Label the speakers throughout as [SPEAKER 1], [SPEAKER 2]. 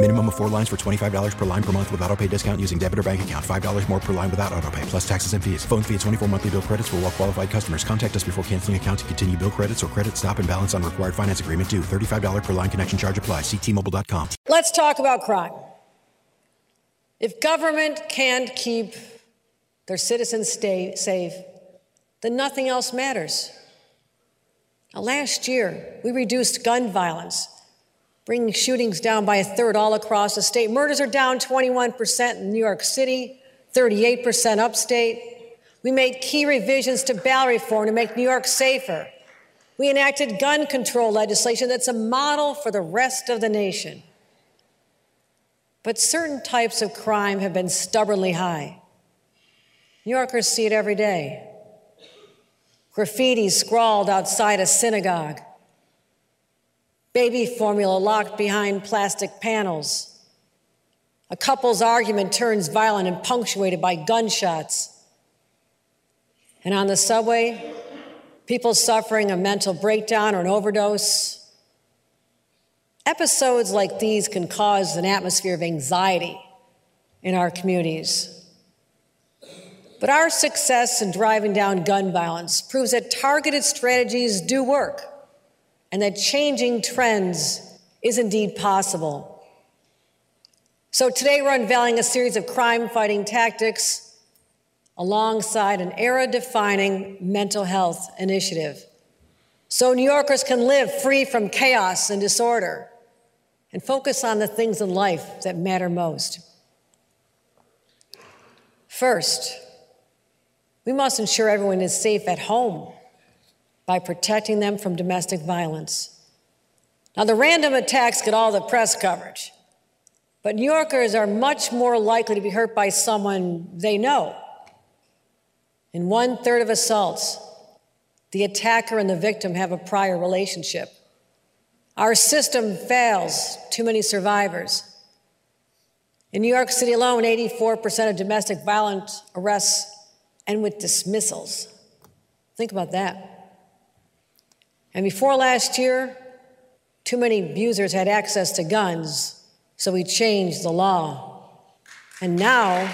[SPEAKER 1] Minimum of four lines for $25 per line per month with auto pay discount using debit or bank account. $5 more per line without auto pay, plus taxes and fees. Phone fee at 24 monthly bill credits for all well qualified customers. Contact us before canceling account to continue bill credits or credit stop and balance on required finance agreement due. $35 per line connection charge apply. Ctmobile.com.
[SPEAKER 2] Let's talk about crime. If government can't keep their citizens stay safe, then nothing else matters. Now, last year, we reduced gun violence bringing shootings down by a third all across the state. Murders are down 21% in New York City, 38% upstate. We made key revisions to bail reform to make New York safer. We enacted gun control legislation that's a model for the rest of the nation. But certain types of crime have been stubbornly high. New Yorkers see it every day. Graffiti scrawled outside a synagogue, baby formula locked behind plastic panels. A couple's argument turns violent and punctuated by gunshots. And on the subway, people suffering a mental breakdown or an overdose. Episodes like these can cause an atmosphere of anxiety in our communities. But our success in driving down gun violence proves that targeted strategies do work and that changing trends is indeed possible. So today we're unveiling a series of crime fighting tactics alongside an era defining mental health initiative. So New Yorkers can live free from chaos and disorder and focus on the things in life that matter most. First, we must ensure everyone is safe at home by protecting them from domestic violence. Now, the random attacks get all the press coverage, but New Yorkers are much more likely to be hurt by someone they know. In one third of assaults, the attacker and the victim have a prior relationship. Our system fails too many survivors. In New York City alone, 84% of domestic violence arrests end with dismissals. Think about that. And before last year, too many abusers had access to guns, so we changed the law. And now,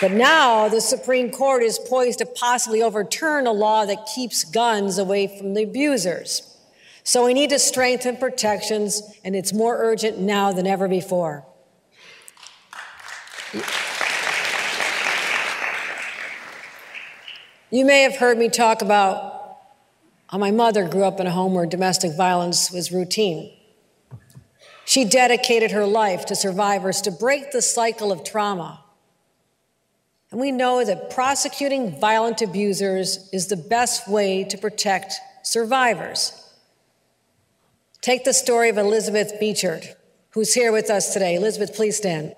[SPEAKER 2] but now the Supreme Court is poised to possibly overturn a law that keeps guns away from the abusers. So we need to strengthen protections, and it's more urgent now than ever before. You may have heard me talk about my mother grew up in a home where domestic violence was routine. She dedicated her life to survivors to break the cycle of trauma. And we know that prosecuting violent abusers is the best way to protect survivors. Take the story of Elizabeth Beechard, who's here with us today. Elizabeth, please stand.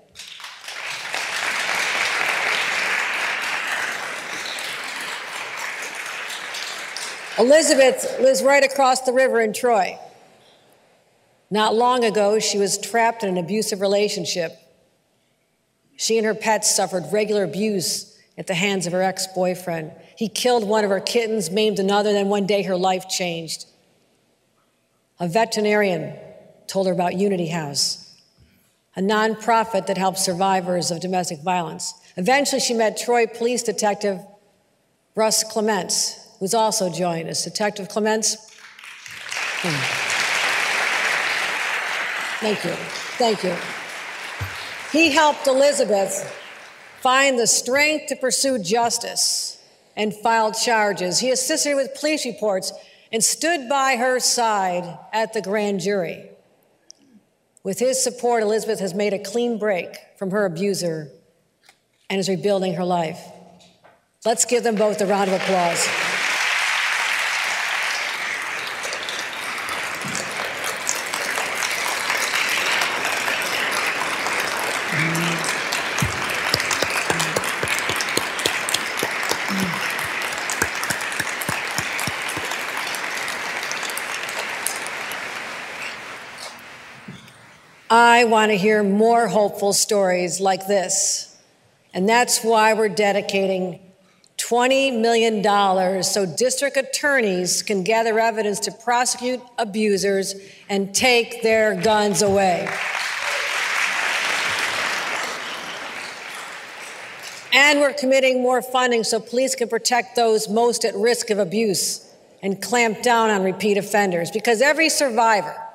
[SPEAKER 2] Elizabeth lives right across the river in Troy. Not long ago, she was trapped in an abusive relationship. She and her pets suffered regular abuse at the hands of her ex boyfriend. He killed one of her kittens, maimed another, then one day her life changed. A veterinarian told her about Unity House, a nonprofit that helps survivors of domestic violence. Eventually, she met Troy police detective Russ Clements, who's also joined us. Detective Clements. Hmm. Thank you. Thank you. He helped Elizabeth find the strength to pursue justice and filed charges. He assisted with police reports and stood by her side at the grand jury. With his support, Elizabeth has made a clean break from her abuser and is rebuilding her life. Let's give them both a round of applause. I want to hear more hopeful stories like this. And that's why we're dedicating $20 million so district attorneys can gather evidence to prosecute abusers and take their guns away. And we're committing more funding so police can protect those most at risk of abuse and clamp down on repeat offenders because every survivor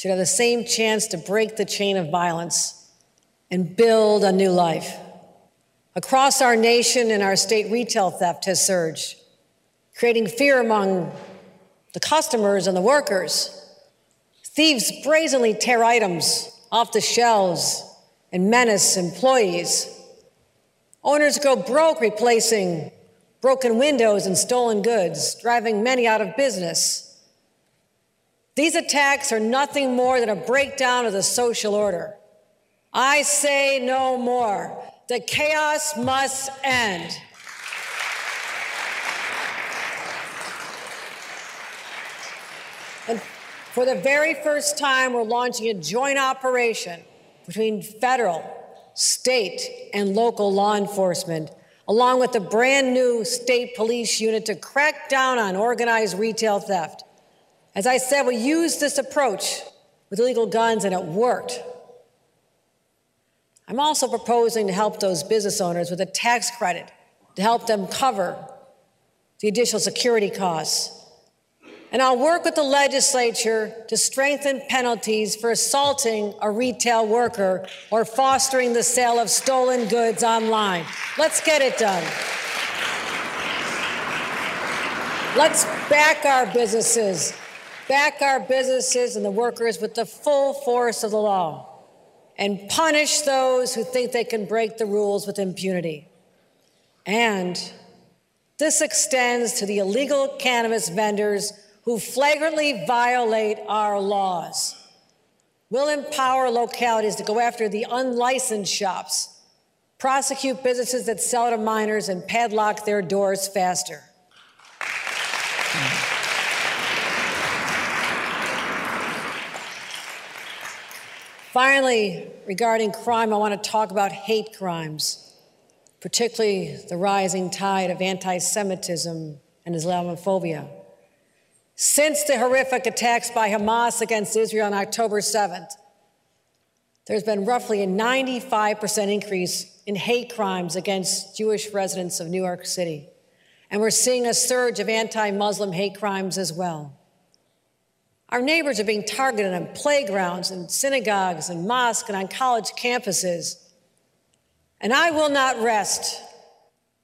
[SPEAKER 2] should have the same chance to break the chain of violence and build a new life. Across our nation and our state, retail theft has surged, creating fear among the customers and the workers. Thieves brazenly tear items off the shelves and menace employees. Owners go broke replacing broken windows and stolen goods, driving many out of business. These attacks are nothing more than a breakdown of the social order. I say no more. The chaos must end. And for the very first time, we're launching a joint operation between federal, state, and local law enforcement, along with a brand new state police unit to crack down on organized retail theft. As I said, we used this approach with illegal guns and it worked. I'm also proposing to help those business owners with a tax credit to help them cover the additional security costs. And I'll work with the legislature to strengthen penalties for assaulting a retail worker or fostering the sale of stolen goods online. Let's get it done. Let's back our businesses back our businesses and the workers with the full force of the law and punish those who think they can break the rules with impunity. And this extends to the illegal cannabis vendors who flagrantly violate our laws. We'll empower localities to go after the unlicensed shops, prosecute businesses that sell to minors, and padlock their doors faster. Finally, regarding crime, I want to talk about hate crimes, particularly the rising tide of anti Semitism and Islamophobia. Since the horrific attacks by Hamas against Israel on October 7th, there's been roughly a 95% increase in hate crimes against Jewish residents of New York City. And we're seeing a surge of anti Muslim hate crimes as well. Our neighbors are being targeted on playgrounds and synagogues and mosques and on college campuses. And I will not rest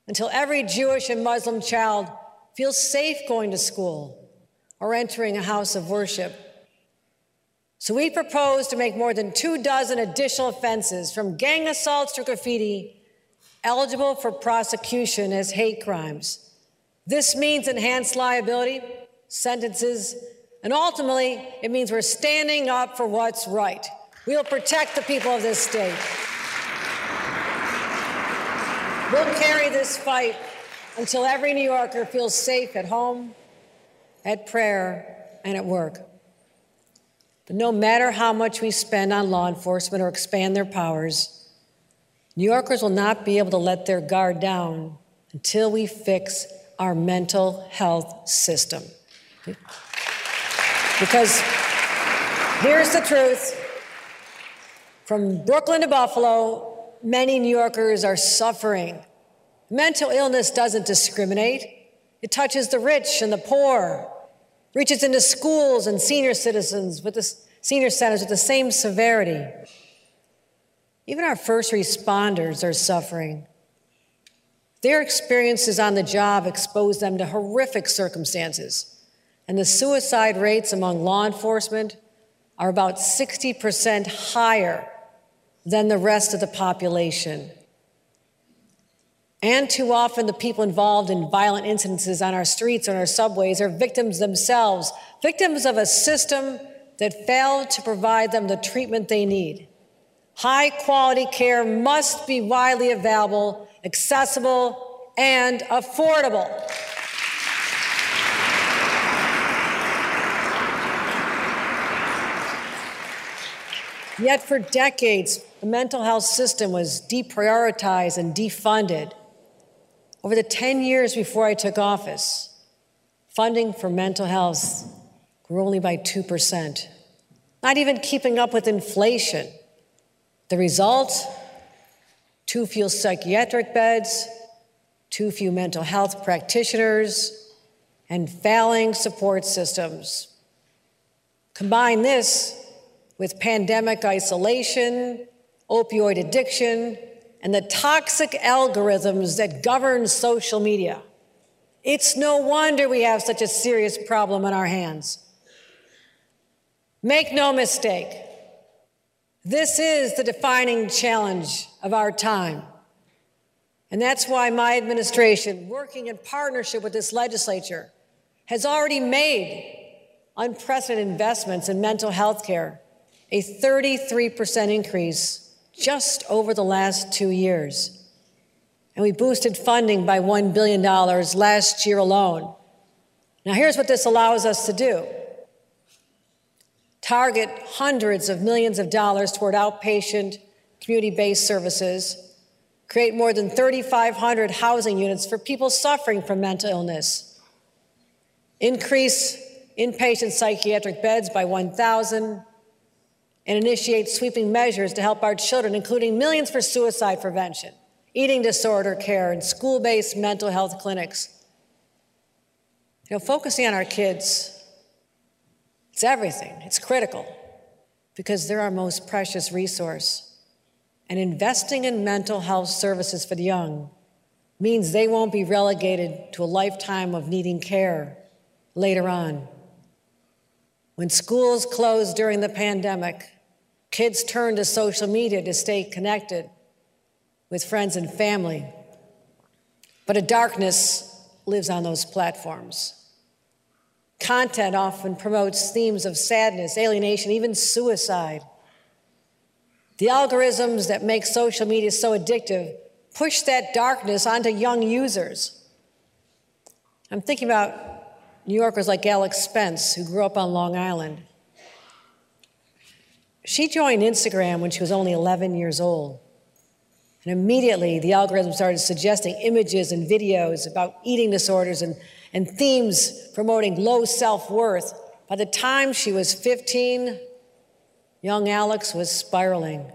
[SPEAKER 2] until every Jewish and Muslim child feels safe going to school or entering a house of worship. So we propose to make more than two dozen additional offenses, from gang assaults to graffiti, eligible for prosecution as hate crimes. This means enhanced liability, sentences, and ultimately, it means we're standing up for what's right. We'll protect the people of this state. We'll carry this fight until every New Yorker feels safe at home, at prayer, and at work. But no matter how much we spend on law enforcement or expand their powers, New Yorkers will not be able to let their guard down until we fix our mental health system. Because here's the truth from Brooklyn to Buffalo, many New Yorkers are suffering. Mental illness doesn't discriminate, it touches the rich and the poor, reaches into schools and senior citizens with the senior centers with the same severity. Even our first responders are suffering. Their experiences on the job expose them to horrific circumstances, and the suicide rates among law enforcement are about 60% higher than the rest of the population. And too often, the people involved in violent incidences on our streets and our subways are victims themselves, victims of a system that failed to provide them the treatment they need. High quality care must be widely available, accessible, and affordable. Yet for decades, the mental health system was deprioritized and defunded. Over the 10 years before I took office, funding for mental health grew only by 2%, not even keeping up with inflation. The result too few psychiatric beds, too few mental health practitioners, and failing support systems. Combine this with pandemic isolation, opioid addiction, and the toxic algorithms that govern social media. It's no wonder we have such a serious problem on our hands. Make no mistake, this is the defining challenge of our time. And that's why my administration, working in partnership with this legislature, has already made unprecedented investments in mental health care, a 33% increase just over the last two years. And we boosted funding by $1 billion last year alone. Now, here's what this allows us to do target hundreds of millions of dollars toward outpatient community based services, create more than 3,500 housing units for people suffering from mental illness, increase inpatient psychiatric beds by 1,000, and initiate sweeping measures to help our children, including millions for suicide prevention, eating disorder care, and school based mental health clinics. You know, focusing on our kids it's everything, it's critical because they're our most precious resource. And investing in mental health services for the young means they won't be relegated to a lifetime of needing care later on. When schools closed during the pandemic, kids turn to social media to stay connected with friends and family. But a darkness lives on those platforms. Content often promotes themes of sadness, alienation, even suicide. The algorithms that make social media so addictive push that darkness onto young users. I'm thinking about New Yorkers like Alex Spence, who grew up on Long Island. She joined Instagram when she was only 11 years old. And immediately, the algorithm started suggesting images and videos about eating disorders and and themes promoting low self worth. By the time she was 15, young Alex was spiraling.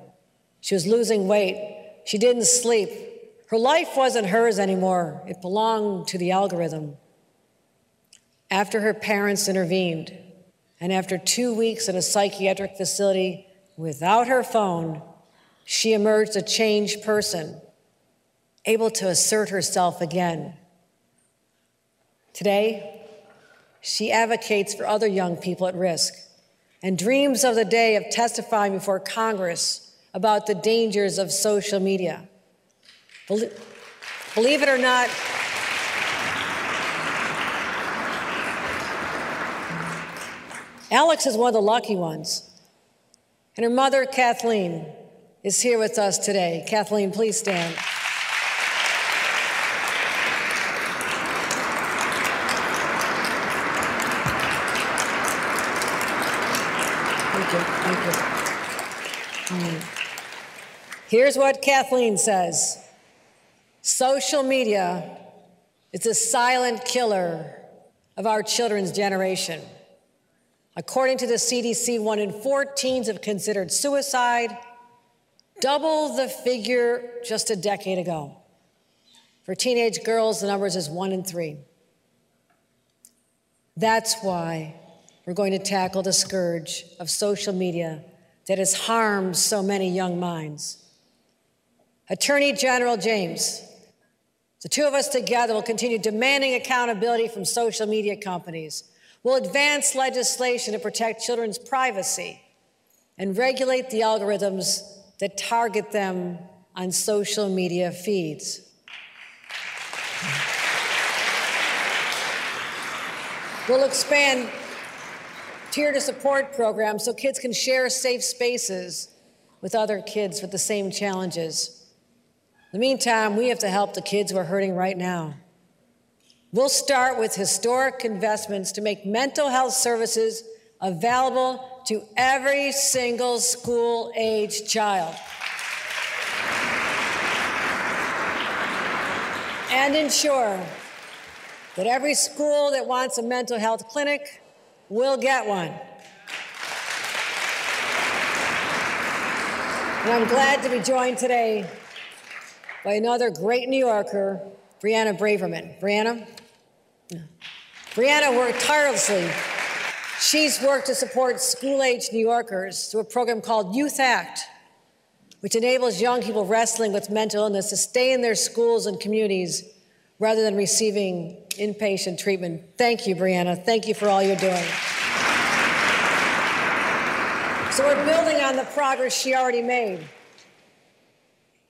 [SPEAKER 2] She was losing weight. She didn't sleep. Her life wasn't hers anymore, it belonged to the algorithm. After her parents intervened, and after two weeks in a psychiatric facility without her phone, she emerged a changed person, able to assert herself again. Today, she advocates for other young people at risk and dreams of the day of testifying before Congress about the dangers of social media. Believe it or not, Alex is one of the lucky ones. And her mother, Kathleen, is here with us today. Kathleen, please stand. Thank you. Hmm. Here's what Kathleen says Social media is a silent killer of our children's generation. According to the CDC, one in four teens have considered suicide, double the figure just a decade ago. For teenage girls, the numbers is one in three. That's why we're going to tackle the scourge of social media that has harmed so many young minds. Attorney General James The two of us together will continue demanding accountability from social media companies. We'll advance legislation to protect children's privacy and regulate the algorithms that target them on social media feeds. We'll expand tier to support programs so kids can share safe spaces with other kids with the same challenges. In the meantime, we have to help the kids who are hurting right now. We'll start with historic investments to make mental health services available to every single school age child. And ensure that every school that wants a mental health clinic will get one. And I'm glad to be joined today by another great New Yorker, Brianna Braverman. Brianna? Brianna worked tirelessly. She's worked to support school age New Yorkers through a program called Youth Act, which enables young people wrestling with mental illness to stay in their schools and communities rather than receiving inpatient treatment. Thank you, Brianna. Thank you for all you're doing. So we're building on the progress she already made.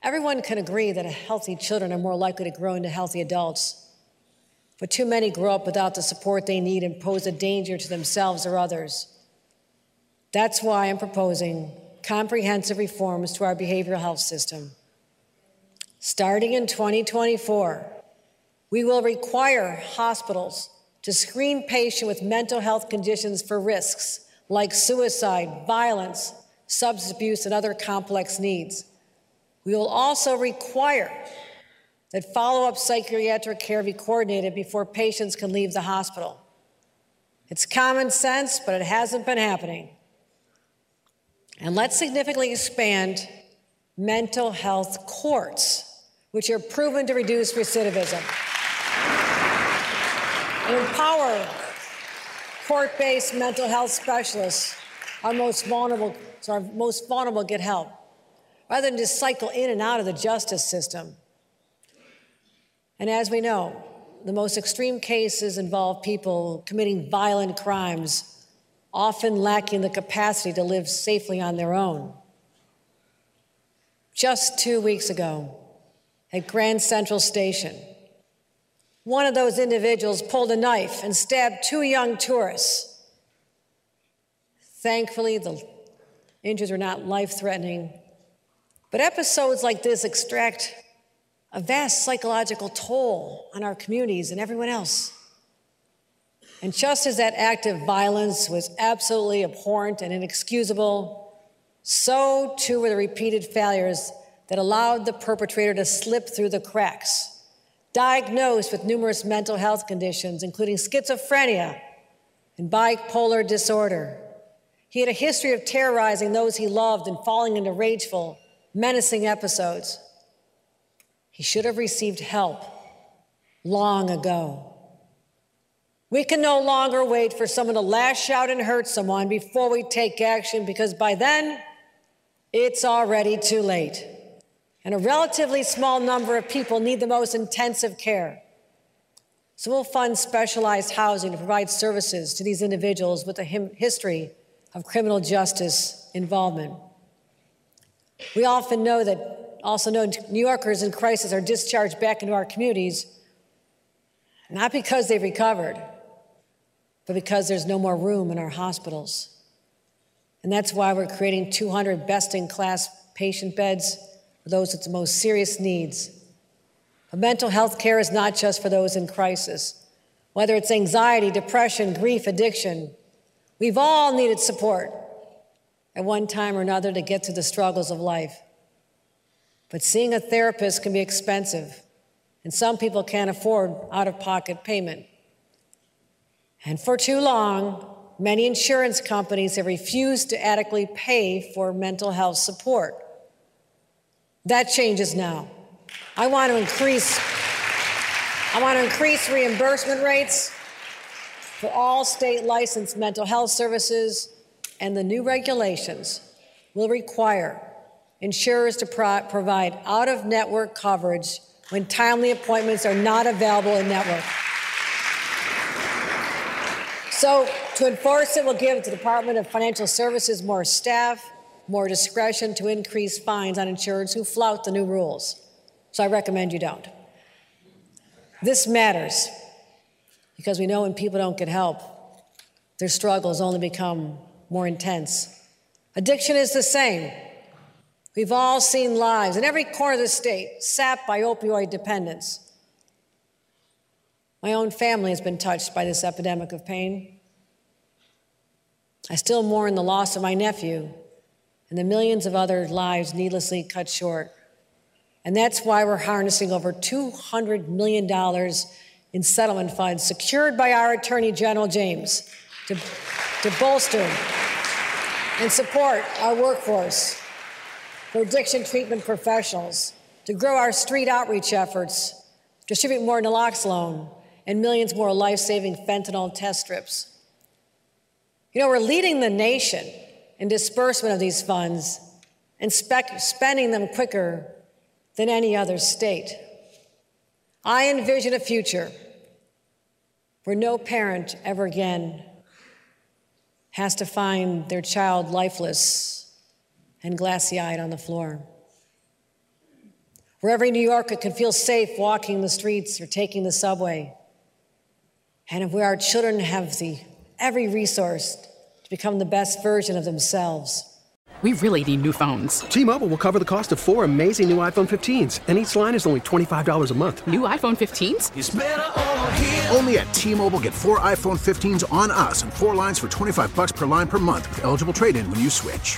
[SPEAKER 2] Everyone can agree that healthy children are more likely to grow into healthy adults. But too many grow up without the support they need and pose a danger to themselves or others. That's why I'm proposing comprehensive reforms to our behavioral health system. Starting in 2024, we will require hospitals to screen patients with mental health conditions for risks like suicide, violence, substance abuse, and other complex needs. We will also require that follow up psychiatric care be coordinated before patients can leave the hospital. It's common sense, but it hasn't been happening. And let's significantly expand mental health courts, which are proven to reduce recidivism and empower court based mental health specialists, our most vulnerable, so our most vulnerable get help, rather than just cycle in and out of the justice system. And as we know, the most extreme cases involve people committing violent crimes, often lacking the capacity to live safely on their own. Just two weeks ago, at Grand Central Station, one of those individuals pulled a knife and stabbed two young tourists. Thankfully, the injuries were not life threatening. But episodes like this extract a vast psychological toll on our communities and everyone else. And just as that act of violence was absolutely abhorrent and inexcusable, so too were the repeated failures that allowed the perpetrator to slip through the cracks diagnosed with numerous mental health conditions, including schizophrenia and bipolar disorder. He had a history of terrorizing those he loved and falling into rageful, menacing episodes. He should have received help long ago. We can no longer wait for someone to lash out and hurt someone before we take action because by then, it's already too late and a relatively small number of people need the most intensive care. So we'll fund specialized housing to provide services to these individuals with a history of criminal justice involvement. We often know that, also know New Yorkers in crisis are discharged back into our communities, not because they've recovered, but because there's no more room in our hospitals. And that's why we're creating 200 best in class patient beds for those with the most serious needs. But mental health care is not just for those in crisis. Whether it's anxiety, depression, grief, addiction, we've all needed support at one time or another to get through the struggles of life. But seeing a therapist can be expensive, and some people can't afford out of pocket payment. And for too long, many insurance companies have refused to adequately pay for mental health support. That changes now. I want to increase I want to increase reimbursement rates for all state licensed mental health services, and the new regulations will require insurers to pro- provide out of network coverage when timely appointments are not available in network. So, to enforce it, we'll give the Department of Financial Services more staff, more discretion to increase fines on insurers who flout the new rules. So, I recommend you don't. This matters because we know when people don't get help, their struggles only become more intense. Addiction is the same. We've all seen lives in every corner of the state sapped by opioid dependence. My own family has been touched by this epidemic of pain. I still mourn the loss of my nephew and the millions of other lives needlessly cut short. And that's why we're harnessing over $200 million in settlement funds secured by our Attorney General James to, to bolster and support our workforce for addiction treatment professionals, to grow our street outreach efforts, distribute more naloxone, and millions more life saving fentanyl test strips. You know, we're leading the nation in disbursement of these funds and spending them quicker than any other state. I envision a future where no parent ever again has to find their child lifeless and glassy eyed on the floor. Where every New Yorker can feel safe walking the streets or taking the subway. And where our children have the, every resource to become the best version of themselves.
[SPEAKER 3] We really need new phones.
[SPEAKER 4] T Mobile will cover the cost of four amazing new iPhone 15s, and each line is only $25 a month.
[SPEAKER 3] New iPhone 15s?
[SPEAKER 5] Only at T-Mobile get four iPhone 15s on us and four lines for 25 bucks per line per month with eligible trade-in when you switch.